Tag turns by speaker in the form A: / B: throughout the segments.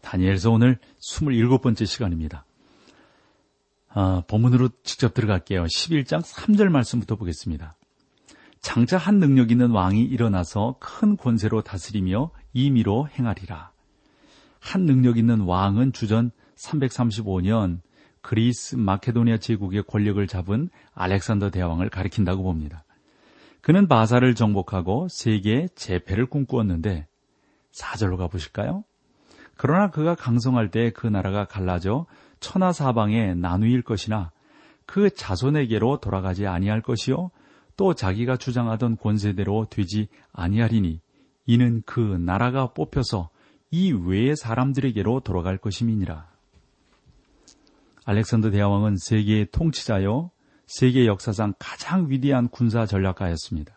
A: 다니엘서 오늘 27번째 시간입니다. 아, 본문으로 직접 들어갈게요. 11장 3절 말씀부터 보겠습니다. 장차 한 능력 있는 왕이 일어나서 큰 권세로 다스리며 임의로 행하리라. 한 능력 있는 왕은 주전 335년 그리스 마케도니아 제국의 권력을 잡은 알렉산더 대왕을 가리킨다고 봅니다. 그는 바사를 정복하고 세계의 재패를 꿈꾸었는데 사절로 가보실까요? 그러나 그가 강성할 때 그 나라가 갈라져 천하 사방에 나누일 것이나 그 자손에게로 돌아가지 아니할 것이요 또 자기가 주장하던 권세대로 되지 아니하리니 이는 그 나라가 뽑혀서 이 외의 사람들에게로 돌아갈 것임이니라. 알렉산더 대왕은 세계의 통치자요 세계 역사상 가장 위대한 군사 전략가였습니다.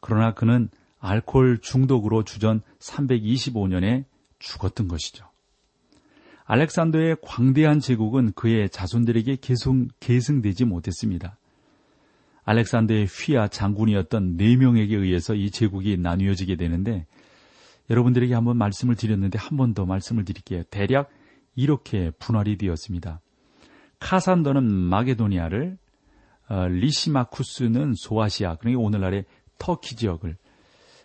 A: 그러나 그는 알코올 중독으로 주전 325년에 죽었던 것이죠. 알렉산더의 광대한 제국은 그의 자손들에게 계승, 계승되지 못했습니다. 알렉산더의 휘하 장군이었던 네 명에게 의해서 이 제국이 나뉘어지게 되는데 여러분들에게 한번 말씀을 드렸는데 한 번 더 말씀을 드릴게요. 대략 이렇게 분할이 되었습니다. 카산더는 마게도니아를 어, 리시마쿠스는 소아시아 그러니까 오늘날의 터키 지역을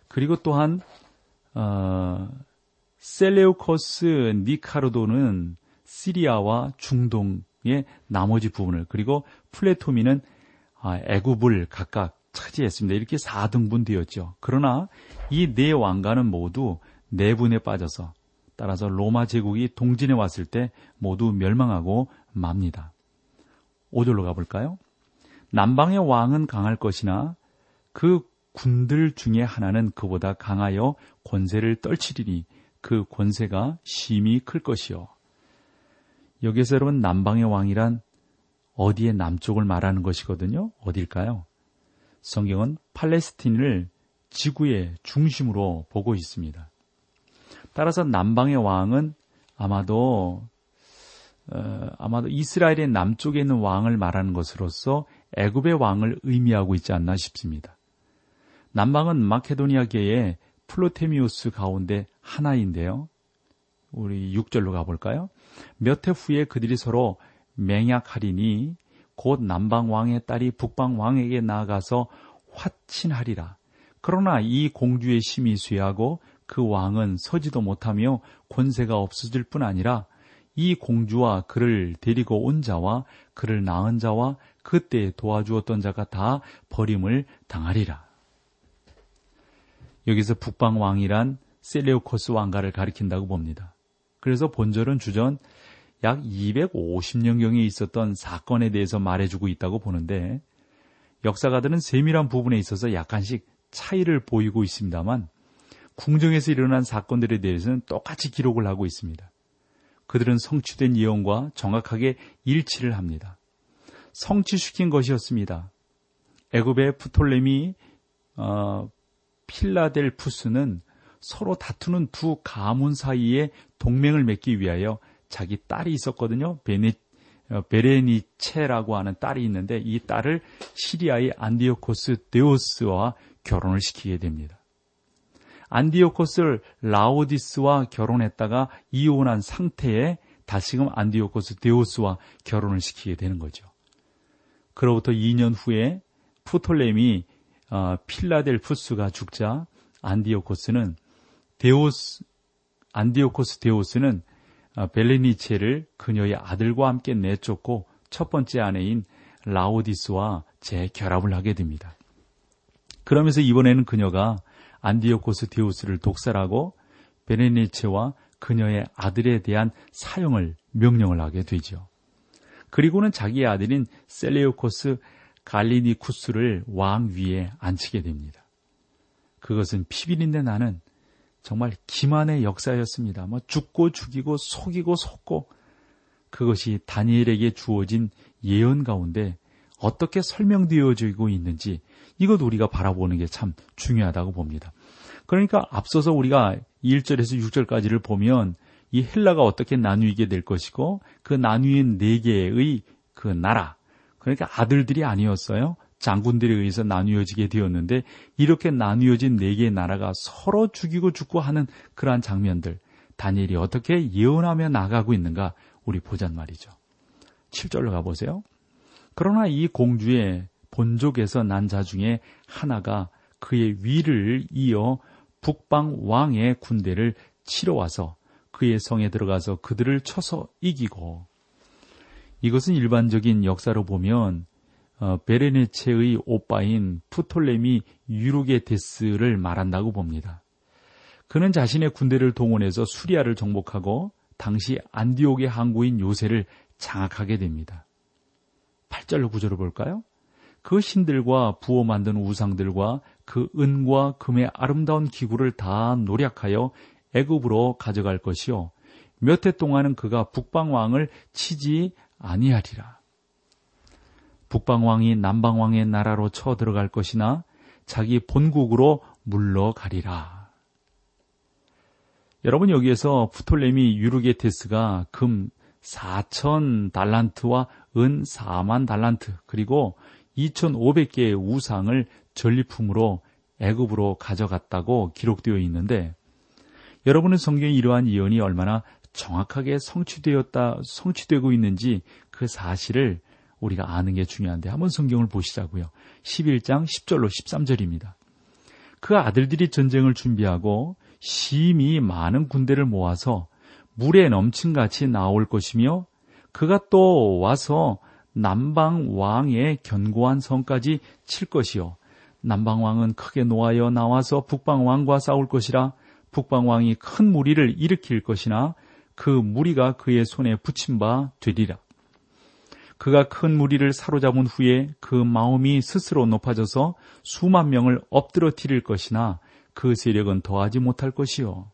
A: 그리고 또한 어, 셀레우코스 니카르도는 시리아와 중동의 나머지 부분을 그리고 플레토미는 아, 애굽을 각각 차지했습니다. 이렇게 4등분 되었죠. 그러나 이 네 왕가는 모두 내분에 빠져서 따라서 로마 제국이 동진해 왔을 때 모두 멸망하고 맙니다. 5절로 가볼까요? 남방의 왕은 강할 것이나 그 군들 중에 하나는 그보다 강하여 권세를 떨치리니 그 권세가 심히 클 것이요. 여기서 여러분 남방의 왕이란 어디의 남쪽을 말하는 것이거든요. 어딜까요? 성경은 팔레스틴을 지구의 중심으로 보고 있습니다. 따라서 남방의 왕은 아마도 어, 아마도 이스라엘의 남쪽에 있는 왕을 말하는 것으로서 애굽의 왕을 의미하고 있지 않나 싶습니다. 남방은 마케도니아계의 플로테미우스 가운데 하나인데요. 우리 6절로 가볼까요? 몇 해 후에 그들이 서로 맹약하리니 곧 남방 왕의 딸이 북방 왕에게 나아가서 화친하리라. 그러나 이 공주의 심이 쇠하고 그 왕은 서지도 못하며 권세가 없어질 뿐 아니라 이 공주와 그를 데리고 온 자와 그를 낳은 자와 그때 도와주었던 자가 다 버림을 당하리라. 여기서 북방 왕이란 셀레우코스 왕가를 가리킨다고 봅니다. 그래서 본절은 주전 약 250년경에 있었던 사건에 대해서 말해주고 있다고 보는데 역사가들은 세밀한 부분에 있어서 약간씩 차이를 보이고 있습니다만 궁정에서 일어난 사건들에 대해서는 똑같이 기록을 하고 있습니다. 그들은 성취된 예언과 정확하게 일치를 합니다. 성취시킨 것이었습니다. 애굽의 프톨레미 어, 필라델푸스는 서로 다투는 두 가문 사이에 동맹을 맺기 위하여 자기 딸이 있었거든요. 베네, 어, 베레니체라고 하는 딸이 있는데 이 딸을 시리아의 안디오코스 데오스와 결혼을 시키게 됩니다. 안디오코스를 라오디스와 결혼했다가 이혼한 상태에 다시금 안디오코스 데오스와 결혼을 시키게 되는 거죠. 그로부터 2년 후에 푸톨렘이 어, 필라델푸스가 죽자 안디오코스는 데오스 안디오코스 데오스는 어, 벨레니체를 그녀의 아들과 함께 내쫓고 첫 번째 아내인 라오디스와 재결합을 하게 됩니다. 그러면서 이번에는 그녀가 안디오코스 데우스를 독살하고 베네니체와 그녀의 아들에 대한 사형을 명령을 하게 되죠. 그리고는 자기의 아들인 셀레오코스 갈리니쿠스를 왕 위에 앉히게 됩니다. 그것은 피비린내 나는 정말 기만의 역사였습니다. 뭐 죽고 죽이고 속이고 속고 그것이 다니엘에게 주어진 예언 가운데 어떻게 설명되어지고 있는지 이것 우리가 바라보는 게 참 중요하다고 봅니다. 그러니까 앞서서 우리가 1절에서 6절까지를 보면 이 헬라가 어떻게 나누게 될 것이고 그 나누인 네 개의 그 나라 그러니까 아들들이 아니었어요. 장군들에 의해서 나누어지게 되었는데 이렇게 나누어진 네 개의 나라가 서로 죽이고 죽고 하는 그러한 장면들 다니엘이 어떻게 예언하며 나가고 있는가 우리 보잔 말이죠. 7절로 가보세요. 그러나 이 공주의 본족에서 난 자 중에 하나가 그의 위를 이어 북방 왕의 군대를 치러 와서 그의 성에 들어가서 그들을 쳐서 이기고 이것은 일반적인 역사로 보면 어, 베레네체의 오빠인 푸톨레미 유르게데스를 말한다고 봅니다. 그는 자신의 군대를 동원해서 수리아를 정복하고 당시 안디옥의 항구인 요새를 장악하게 됩니다. 8절로 구절을 볼까요? 그 신들과 부어 만든 우상들과 그 은과 금의 아름다운 기구를 다 노력하여 애굽으로 가져갈 것이요 몇 해 동안은 그가 북방 왕을 치지 아니하리라. 북방 왕이 남방 왕의 나라로 쳐 들어갈 것이나 자기 본국으로 물러가리라. 여러분 여기에서 프톨레미 유르게테스가 금 4천 달란트와 은 4만 달란트 그리고 2,500개의 우상을 전리품으로 애굽으로 가져갔다고 기록되어 있는데 여러분은 성경에 이러한 예언이 얼마나 정확하게 성취되었다 성취되고 있는지 그 사실을 우리가 아는 게 중요한데 한번 성경을 보시자고요. 11장 10절로 13절입니다. 그 아들들이 전쟁을 준비하고 심히 많은 군대를 모아서 물에 넘친 같이 나올 것이며 그가 또 와서 남방 왕의 견고한 성까지 칠 것이요 남방 왕은 크게 노하여 나와서 북방 왕과 싸울 것이라 북방 왕이 큰 무리를 일으킬 것이나 그 무리가 그의 손에 붙임 바 되리라 그가 큰 무리를 사로잡은 후에 그 마음이 스스로 높아져서 수만 명을 엎드러뜨릴 것이나 그 세력은 더하지 못할 것이요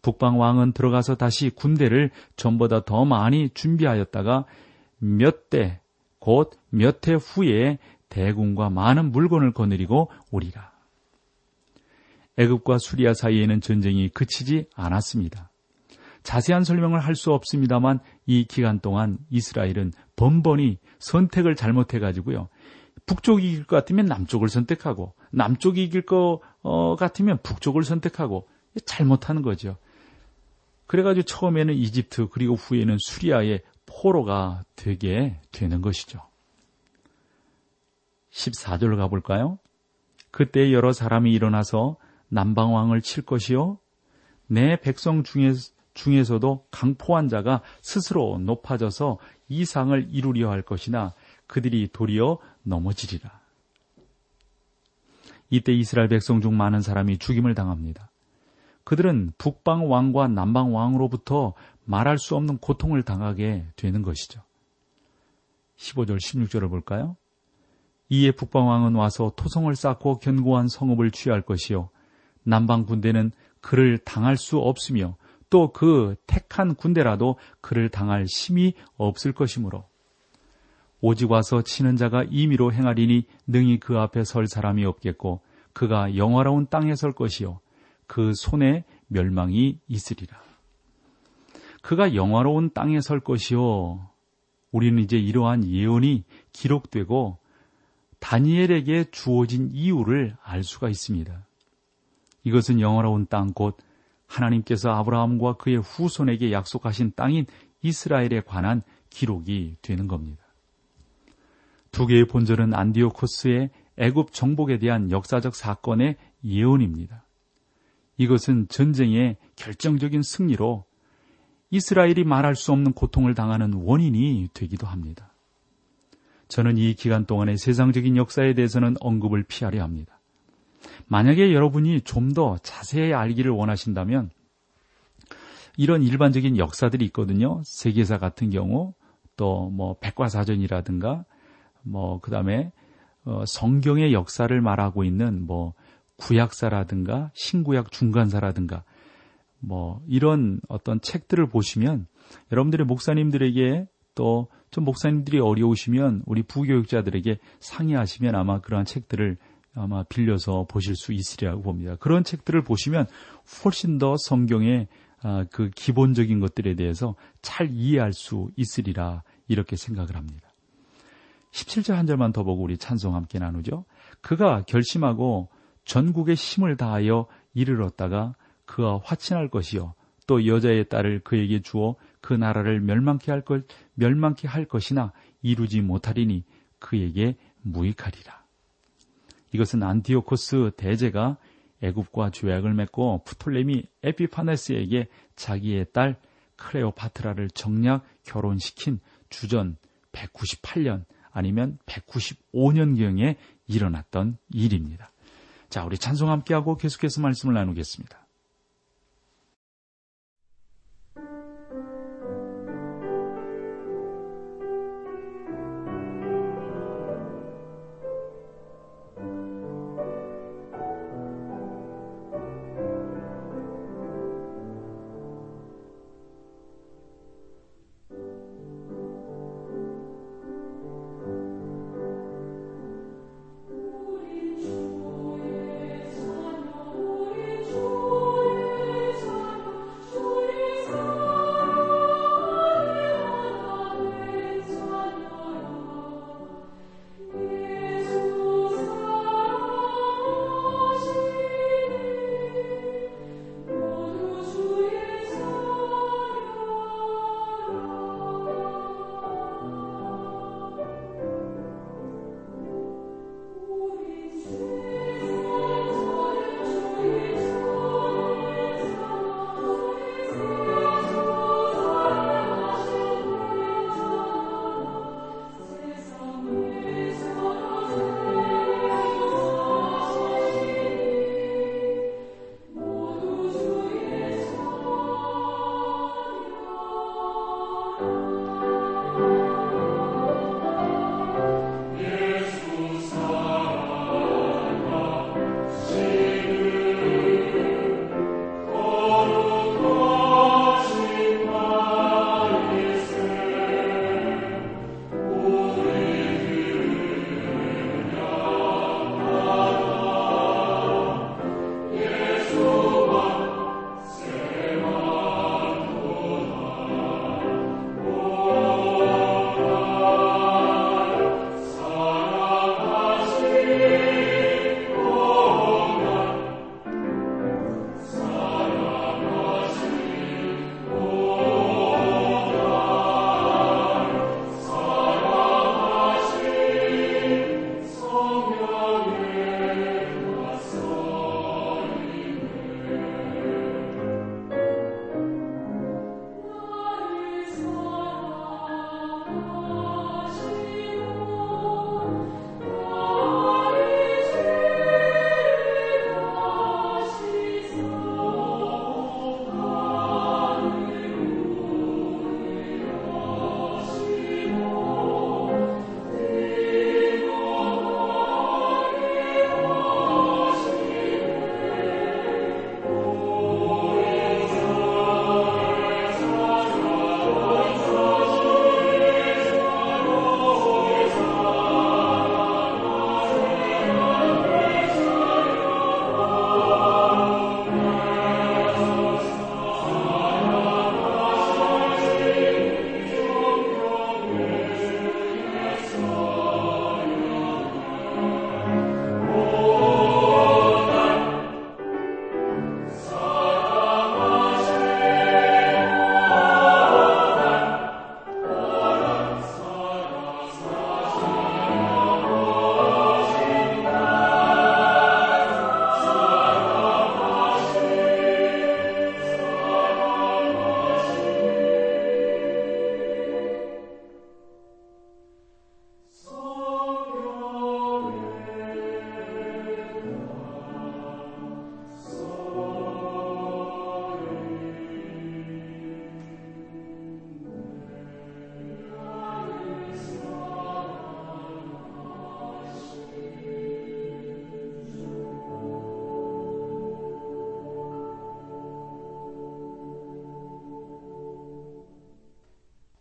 A: 북방 왕은 들어가서 다시 군대를 전보다 더 많이 준비하였다가 몇 대, 곧 몇 해 후에 대군과 많은 물건을 거느리고 오리라. 애굽과 수리아 사이에는 전쟁이 그치지 않았습니다. 자세한 설명을 할 수 없습니다만 이 기간 동안 이스라엘은 번번이 선택을 잘못해 가지고요. 북쪽이 이길 것 같으면 남쪽을 선택하고 남쪽이 이길 것 어, 같으면 북쪽을 선택하고 잘못하는 거죠. 그래가지고 처음에는 이집트 그리고 후에는 수리아의 포로가 되게 되는 것이죠. 14절 가볼까요? 그때 여러 사람이 일어나서 남방왕을 칠 것이요. 내 백성 중에, 중에서도 강포한 자가 스스로 높아져서 이상을 이루려 할 것이나 그들이 도리어 넘어지리라. 이때 이스라엘 백성 중 많은 사람이 죽임을 당합니다. 그들은 북방 왕과 남방 왕으로부터 말할 수 없는 고통을 당하게 되는 것이죠. 15절, 16절을 볼까요? 이에 북방왕은 와서 토성을 쌓고 견고한 성읍을 취할 것이요. 남방 군대는 그를 당할 수 없으며 또 그 택한 군대라도 그를 당할 힘이 없을 것이므로 오직 와서 치는 자가 임의로 행하리니 능히 그 앞에 설 사람이 없겠고 그가 영화로운 땅에 설 것이요 그 손에 멸망이 있으리라. 그가 영화로운 땅에 설 것이요 우리는 이제 이러한 예언이 기록되고 다니엘에게 주어진 이유를 알 수가 있습니다. 이것은 영원로운 땅 곧 하나님께서 아브라함과 그의 후손에게 약속하신 땅인 이스라엘에 관한 기록이 되는 겁니다. 두 개의 본절은 안디오코스의 애굽 정복에 대한 역사적 사건의 예언입니다. 이것은 전쟁의 결정적인 승리로 이스라엘이 말할 수 없는 고통을 당하는 원인이 되기도 합니다. 저는 이 기간 동안의 세상적인 역사에 대해서는 언급을 피하려 합니다. 만약에 여러분이 좀 더 자세히 알기를 원하신다면 이런 일반적인 역사들이 있거든요. 세계사 같은 경우 또 뭐 백과사전이라든가 뭐 그다음에 어 성경의 역사를 말하고 있는 뭐 구약사라든가 신구약 중간사라든가 뭐 이런 어떤 책들을 보시면 여러분들의 목사님들에게 또 좀 목사님들이 어려우시면 우리 부교육자들에게 상의하시면 아마 그러한 책들을 아마 빌려서 보실 수 있으리라고 봅니다. 그런 책들을 보시면 훨씬 더 성경의 아, 그 기본적인 것들에 대해서 잘 이해할 수 있으리라 이렇게 생각을 합니다. 17절 한 절만 더 보고 우리 찬송 함께 나누죠. 그가 결심하고 전국의 힘을 다하여 이르렀다가 그와 화친할 것이요 또 여자의 딸을 그에게 주어 그 나라를 멸망케 할 것, 멸망케 할 것이나 이루지 못하리니 그에게 무익하리라. 이것은 안티오코스 대제가 애굽과 조약을 맺고 프톨레미 에피파네스에게 자기의 딸 클레오파트라를 정략 결혼시킨 주전 198년 아니면 195년경에 일어났던 일입니다. 자, 우리 찬송 함께하고 계속해서 말씀을 나누겠습니다.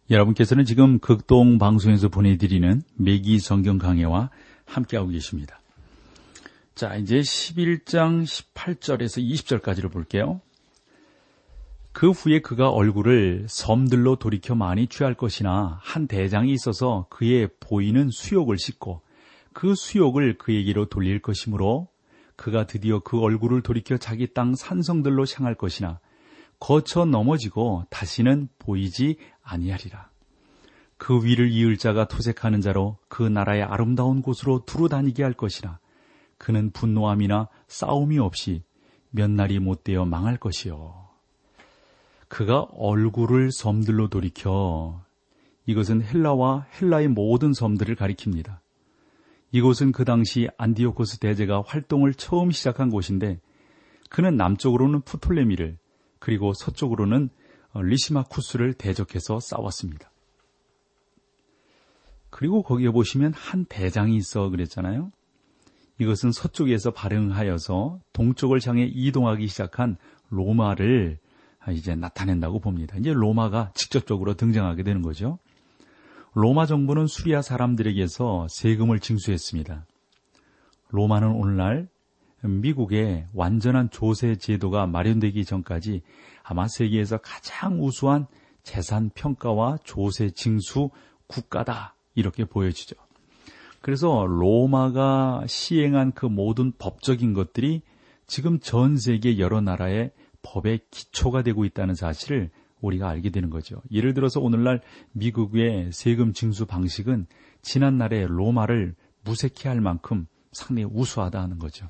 A: 여러분께서는 지금 극동 방송에서 보내드리는 매기 성경 강해와 함께하고 계십니다. 자, 이제 11장 18절에서 20절까지를 볼게요. 그 후에 그가 얼굴을 섬들로 돌이켜 많이 취할 것이나 한 대장이 있어서 그의 보이는 수욕을 씻고 그 수욕을 그에게로 돌릴 것이므로 그가 드디어 그 얼굴을 돌이켜 자기 땅 산성들로 향할 것이나 거쳐 넘어지고 다시는 보이지 아니하리라. 그 위를 이을 자가 토색하는 자로 그 나라의 아름다운 곳으로 두루 다니게 할 것이라. 그는 분노함이나 싸움이 없이 몇 날이 못되어 망할 것이요. 그가 얼굴을 섬들로 돌이켜 이것은 헬라와 헬라의 모든 섬들을 가리킵니다. 이곳은 그 당시 안디오코스 대제가 활동을 처음 시작한 곳인데 그는 남쪽으로는 푸톨레미를 그리고 서쪽으로는 리시마쿠스를 대적해서 싸웠습니다. 그리고 거기에 보시면 한 대장이 있어 그랬잖아요. 이것은 서쪽에서 발행하여서 동쪽을 향해 이동하기 시작한 로마를 이제 나타낸다고 봅니다. 이제 로마가 직접적으로 등장하게 되는 거죠. 로마 정부는 수리아 사람들에게서 세금을 징수했습니다. 로마는 오늘날 미국의 완전한 조세 제도가 마련되기 전까지 아마 세계에서 가장 우수한 재산 평가와 조세 징수 국가다 이렇게 보여지죠. 그래서 로마가 시행한 그 모든 법적인 것들이 지금 전 세계 여러 나라의 법의 기초가 되고 있다는 사실을 우리가 알게 되는 거죠. 예를 들어서 오늘날 미국의 세금 징수 방식은 지난날의 로마를 무색해할 만큼 상당히 우수하다 하는 거죠.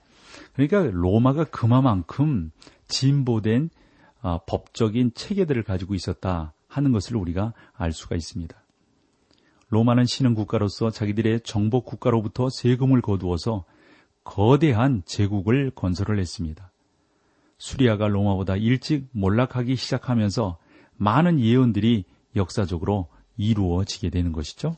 A: 그러니까 로마가 그만큼 진보된 어, 법적인 체계들을 가지고 있었다 하는 것을 우리가 알 수가 있습니다. 로마는 신흥 국가로서 자기들의 정복 국가로부터 세금을 거두어서 거대한 제국을 건설을 했습니다. 수리아가 로마보다 일찍 몰락하기 시작하면서 많은 예언들이 역사적으로 이루어지게 되는 것이죠.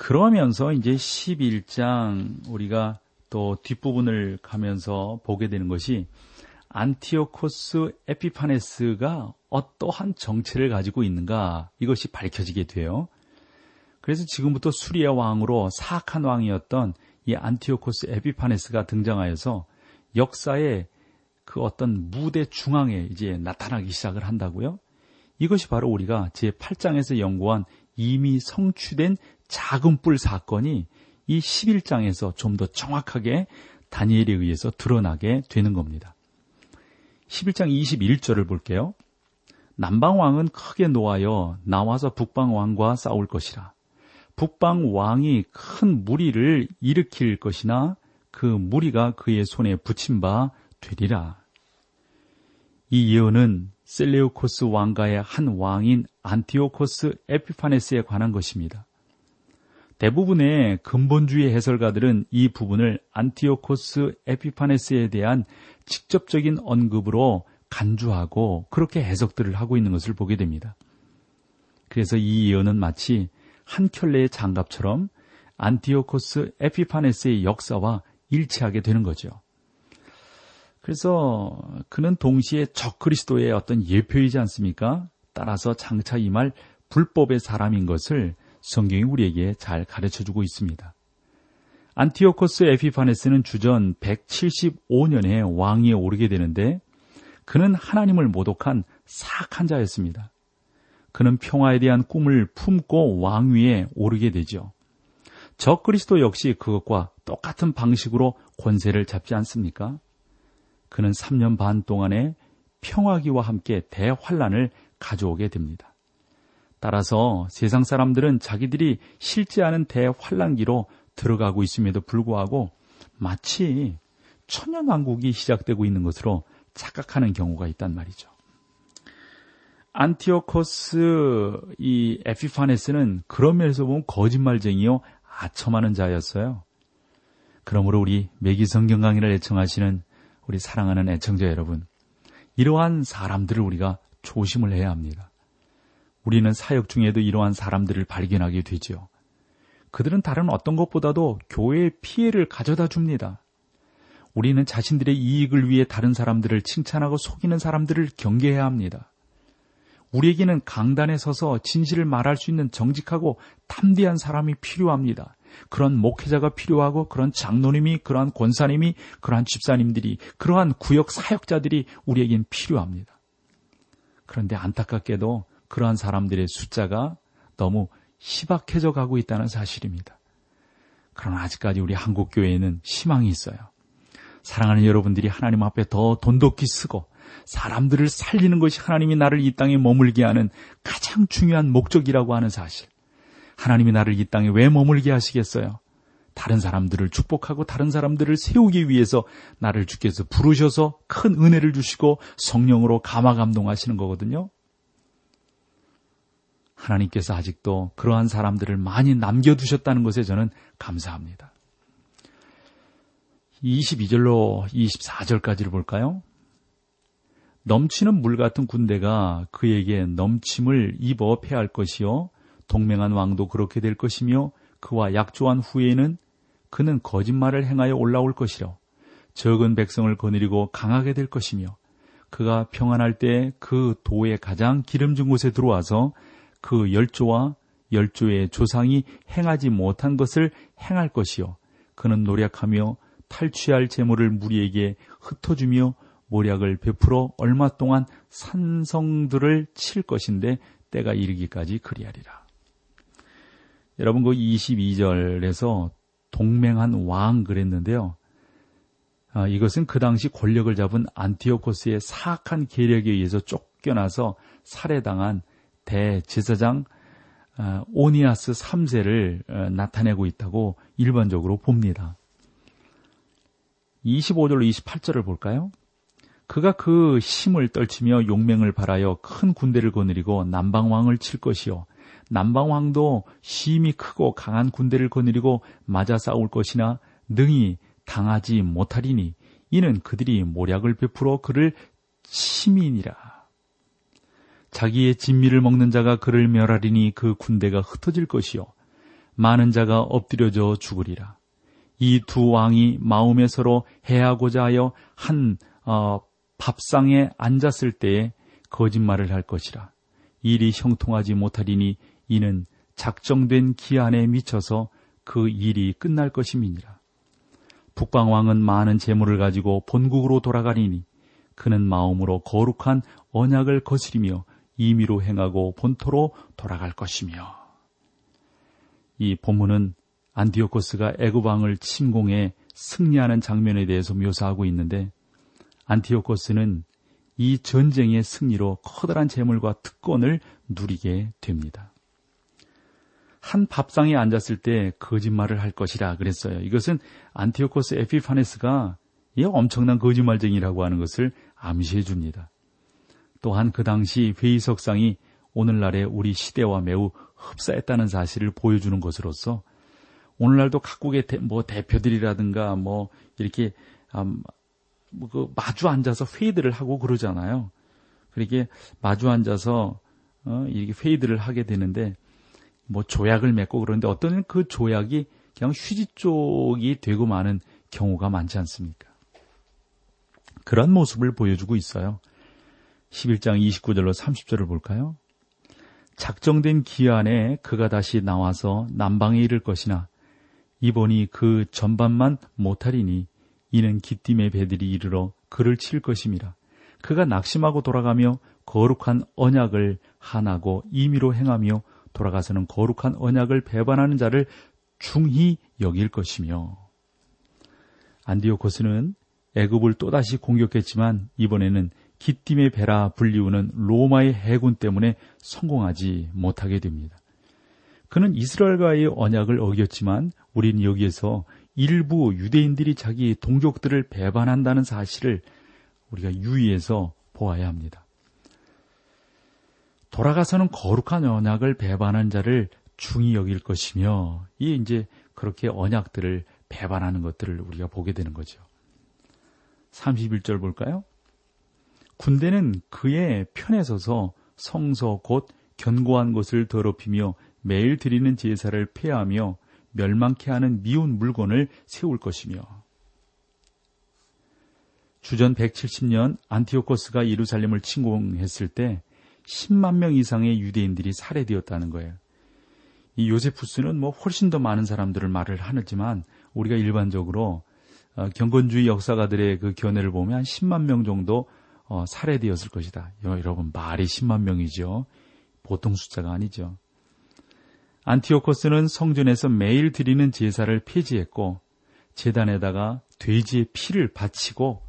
A: 그러면서 이제 11장 우리가 또 뒷부분을 가면서 보게 되는 것이 안티오코스 에피파네스가 어떠한 정체를 가지고 있는가 이것이 밝혀지게 돼요. 그래서 지금부터 수리아 왕으로 사악한 왕이었던 이 안티오코스 에피파네스가 등장하여서 역사의 그 어떤 무대 중앙에 이제 나타나기 시작을 한다고요. 이것이 바로 우리가 제 8장에서 연구한 이미 성취된 작은 뿔 사건이 이 11장에서 좀 더 정확하게 다니엘에 의해서 드러나게 되는 겁니다. 11장 21절을 볼게요. 남방왕은 크게 놓아여 나와서 북방왕과 싸울 것이라. 북방왕이 큰 무리를 일으킬 것이나 그 무리가 그의 손에 붙임 바 되리라. 이 예언은 셀레오코스 왕가의 한 왕인 안티오코스 에피파네스에 관한 것입니다. 대부분의 근본주의 해설가들은 이 부분을 안티오코스 에피파네스에 대한 직접적인 언급으로 간주하고 그렇게 해석들을 하고 있는 것을 보게 됩니다. 그래서 이 예언은 마치 한 켤레의 장갑처럼 안티오코스 에피파네스의 역사와 일치하게 되는 거죠. 그래서 그는 동시에 적그리스도의 어떤 예표이지 않습니까? 따라서 장차 이 말 불법의 사람인 것을 성경이 우리에게 잘 가르쳐 주고 있습니다. 안티오코스 에피파네스는 주전 175년에 왕위에 오르게 되는데 그는 하나님을 모독한 사악한 자였습니다. 그는 평화에 대한 꿈을 품고 왕위에 오르게 되죠. 적 그리스도 역시 그것과 똑같은 방식으로 권세를 잡지 않습니까? 그는 3년 반 동안에 평화기와 함께 대환란을 가져오게 됩니다. 따라서 세상 사람들은 자기들이 싫지 않은 대환란기로 들어가고 있음에도 불구하고 마치 천연왕국이 시작되고 있는 것으로 착각하는 경우가 있단 말이죠. 안티오코스 이 에피파네스는 그런 면에서 보면 거짓말쟁이요 아첨하는 자였어요. 그러므로 우리 매기 성경 강의를 애청하시는 우리 사랑하는 애청자 여러분, 이러한 사람들을 우리가 조심을 해야 합니다. 우리는 사역 중에도 이러한 사람들을 발견하게 되죠. 그들은 다른 어떤 것보다도 교회의 피해를 가져다 줍니다. 우리는 자신들의 이익을 위해 다른 사람들을 칭찬하고 속이는 사람들을 경계해야 합니다. 우리에게는 강단에 서서 진실을 말할 수 있는 정직하고 탐대한 사람이 필요합니다. 그런 목회자가 필요하고 그런 장로님이 그러한 권사님이 그러한 집사님들이 그러한 구역 사역자들이 우리에겐 필요합니다. 그런데 안타깝게도 그러한 사람들의 숫자가 너무 희박해져 가고 있다는 사실입니다. 그러나 아직까지 우리 한국 교회에는 희망이 있어요. 사랑하는 여러분들이 하나님 앞에 더 돈독히 쓰고 사람들을 살리는 것이 하나님이 나를 이 땅에 머물게 하는 가장 중요한 목적이라고 하는 사실. 하나님이 나를 이 땅에 왜 머물게 하시겠어요? 다른 사람들을 축복하고 다른 사람들을 세우기 위해서 나를 주께서 부르셔서 큰 은혜를 주시고 성령으로 감화 감동하시는 거거든요. 하나님께서 아직도 그러한 사람들을 많이 남겨두셨다는 것에 저는 감사합니다. 22절로 24절까지를 볼까요? 넘치는 물 같은 군대가 그에게 넘침을 입어 패할 것이요. 동맹한 왕도 그렇게 될 것이며 그와 약조한 후에는 그는 거짓말을 행하여 올라올 것이라. 적은 백성을 거느리고 강하게 될 것이며 그가 평안할 때 그 도의 가장 기름진 곳에 들어와서 그 열조와 열조의 조상이 행하지 못한 것을 행할 것이요. 그는 노력하며 탈취할 재물을 무리에게 흩어주며 모략을 베풀어 얼마 동안 산성들을 칠 것인데 때가 이르기까지 그리하리라. 여러분 그 22절에서 동맹한 왕 그랬는데요. 아, 이것은 그 당시 권력을 잡은 안티오코스의 사악한 계력에 의해서 쫓겨나서 살해당한 대제사장 아, 오니아스 3세를 어, 나타내고 있다고 일반적으로 봅니다. 25절로 28절을 볼까요? 그가 그 힘을 떨치며 용맹을 발하여 큰 군대를 거느리고 남방왕을 칠 것이요. 남방왕도 힘이 크고 강한 군대를 거느리고 맞아 싸울 것이나 능히 당하지 못하리니 이는 그들이 모략을 베풀어 그를 시민이라. 자기의 진미를 먹는 자가 그를 멸하리니 그 군대가 흩어질 것이요. 많은 자가 엎드려져 죽으리라. 이 두 왕이 마음에 서로 해하고자 하여 한 어, 밥상에 앉았을 때에 거짓말을 할 것이라. 일이 형통하지 못하리니 이는 작정된 기한에 미쳐서 그 일이 끝날 것임이니라. 북방왕은 많은 재물을 가지고 본국으로 돌아가리니 그는 마음으로 거룩한 언약을 거스리며 임의로 행하고 본토로 돌아갈 것이며 이 본문은 안디오코스가 애굽왕을 침공해 승리하는 장면에 대해서 묘사하고 있는데 안티오코스는 이 전쟁의 승리로 커다란 재물과 특권을 누리게 됩니다. 한 밥상에 앉았을 때 거짓말을 할 것이라 그랬어요. 이것은 안티오코스 에피파네스가 이 엄청난 거짓말쟁이라고 하는 것을 암시해 줍니다. 또한 그 당시 회의석상이 오늘날의 우리 시대와 매우 흡사했다는 사실을 보여주는 것으로서 오늘날도 각국의 대, 뭐 대표들이라든가 뭐 이렇게 음, 뭐그 마주 앉아서 회의들을 하고 그러잖아요. 그렇게 마주 앉아서 어, 이렇게 회의들을 하게 되는데 뭐 조약을 맺고 그러는데 어떤 그 조약이 그냥 휴지 쪽이 되고 마는 경우가 많지 않습니까? 그런 모습을 보여주고 있어요. 11장 29절로 30절을 볼까요? 작정된 기한에 그가 다시 나와서 남방에 이를 것이나 이번이 그 전반만 못하리니 이는 기띔의 배들이 이르러 그를 칠 것임이라. 그가 낙심하고 돌아가며 거룩한 언약을 하나고 임의로 행하며 돌아가서는 거룩한 언약을 배반하는 자를 중히 여길 것이며 안디오코스는 애굽을 또다시 공격했지만 이번에는 기띔의 배라 불리우는 로마의 해군 때문에 성공하지 못하게 됩니다. 그는 이스라엘과의 언약을 어겼지만 우리는 여기에서 일부 유대인들이 자기 동족들을 배반한다는 사실을 우리가 유의해서 보아야 합니다. 돌아가서는 거룩한 언약을 배반한 자를 중히 여길 것이며 이 이제 그렇게 언약들을 배반하는 것들을 우리가 보게 되는 거죠. 31절 볼까요? 군대는 그의 편에 서서 성서 곧 견고한 것을 더럽히며 매일 드리는 제사를 폐하며 멸망케 하는 미운 물건을 세울 것이며 주전 170년 안티오코스가 예루살렘을 침공했을 때 10만 명 이상의 유대인들이 살해되었다는 거예요. 이 요세푸스는 뭐 훨씬 더 많은 사람들을 말을 하지만 우리가 일반적으로 어, 경건주의 역사가들의 그 견해를 보면 한 10만 명 정도 어, 살해되었을 것이다. 여러분 말이 10만 명이죠. 보통 숫자가 아니죠. 안티오코스는 성전에서 매일 드리는 제사를 폐지했고 재단에다가 돼지의 피를 바치고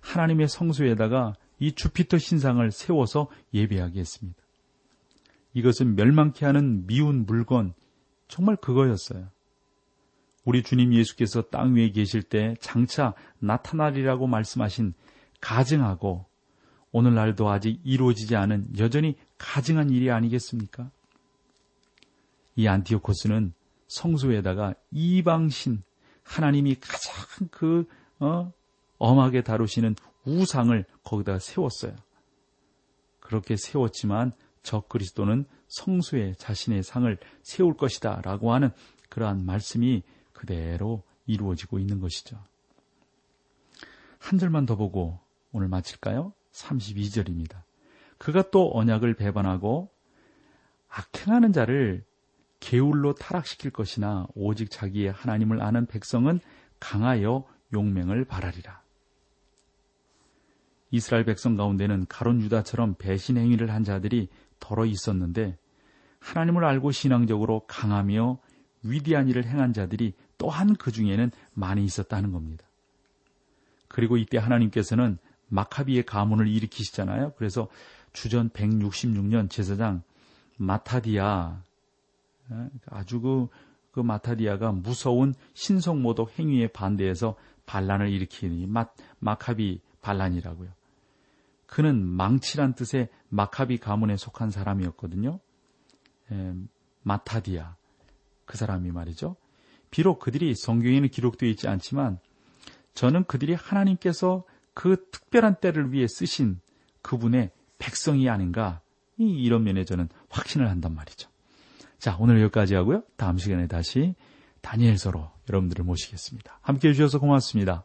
A: 하나님의 성소에다가 이 주피터 신상을 세워서 예배하게 했습니다. 이것은 멸망케 하는 미운 물건 정말 그거였어요. 우리 주님 예수께서 땅 위에 계실 때 장차 나타나리라고 말씀하신 가증하고 오늘날도 아직 이루어지지 않은 여전히 가증한 일이 아니겠습니까? 이 안티오코스는 성소에다가 이방신 하나님이 가장 그 어, 엄하게 다루시는 우상을 거기다 세웠어요. 그렇게 세웠지만 저 그리스도는 성소에 자신의 상을 세울 것이다 라고 하는 그러한 말씀이 그대로 이루어지고 있는 것이죠. 한 절만 더 보고 오늘 마칠까요? 32절입니다. 그가 또 언약을 배반하고 악행하는 자를 게울로 타락시킬 것이나 오직 자기의 하나님을 아는 백성은 강하여 용맹을 바라리라. 이스라엘 백성 가운데는 가론 유다처럼 배신 행위를 한 자들이 덜어 있었는데 하나님을 알고 신앙적으로 강하며 위대한 일을 행한 자들이 또한 그 중에는 많이 있었다는 겁니다. 그리고 이때 하나님께서는 마카비의 가문을 일으키시잖아요. 그래서 주전 166년 제사장 마타디아 아주 그, 그 마타디아가 무서운 신성모독 행위에 반대해서 반란을 일으키니 마, 마카비 반란이라고요. 그는 망치란 뜻의 마카비 가문에 속한 사람이었거든요. 에, 마타디아 그 사람이 말이죠. 비록 그들이 성경에는 기록되어 있지 않지만 저는 그들이 하나님께서 그 특별한 때를 위해 쓰신 그분의 백성이 아닌가 이런 면에 저는 확신을 한단 말이죠. 자 오늘 여기까지 하고요. 다음 시간에 다시 다니엘서로 여러분들을 모시겠습니다. 함께 해 주셔서 고맙습니다.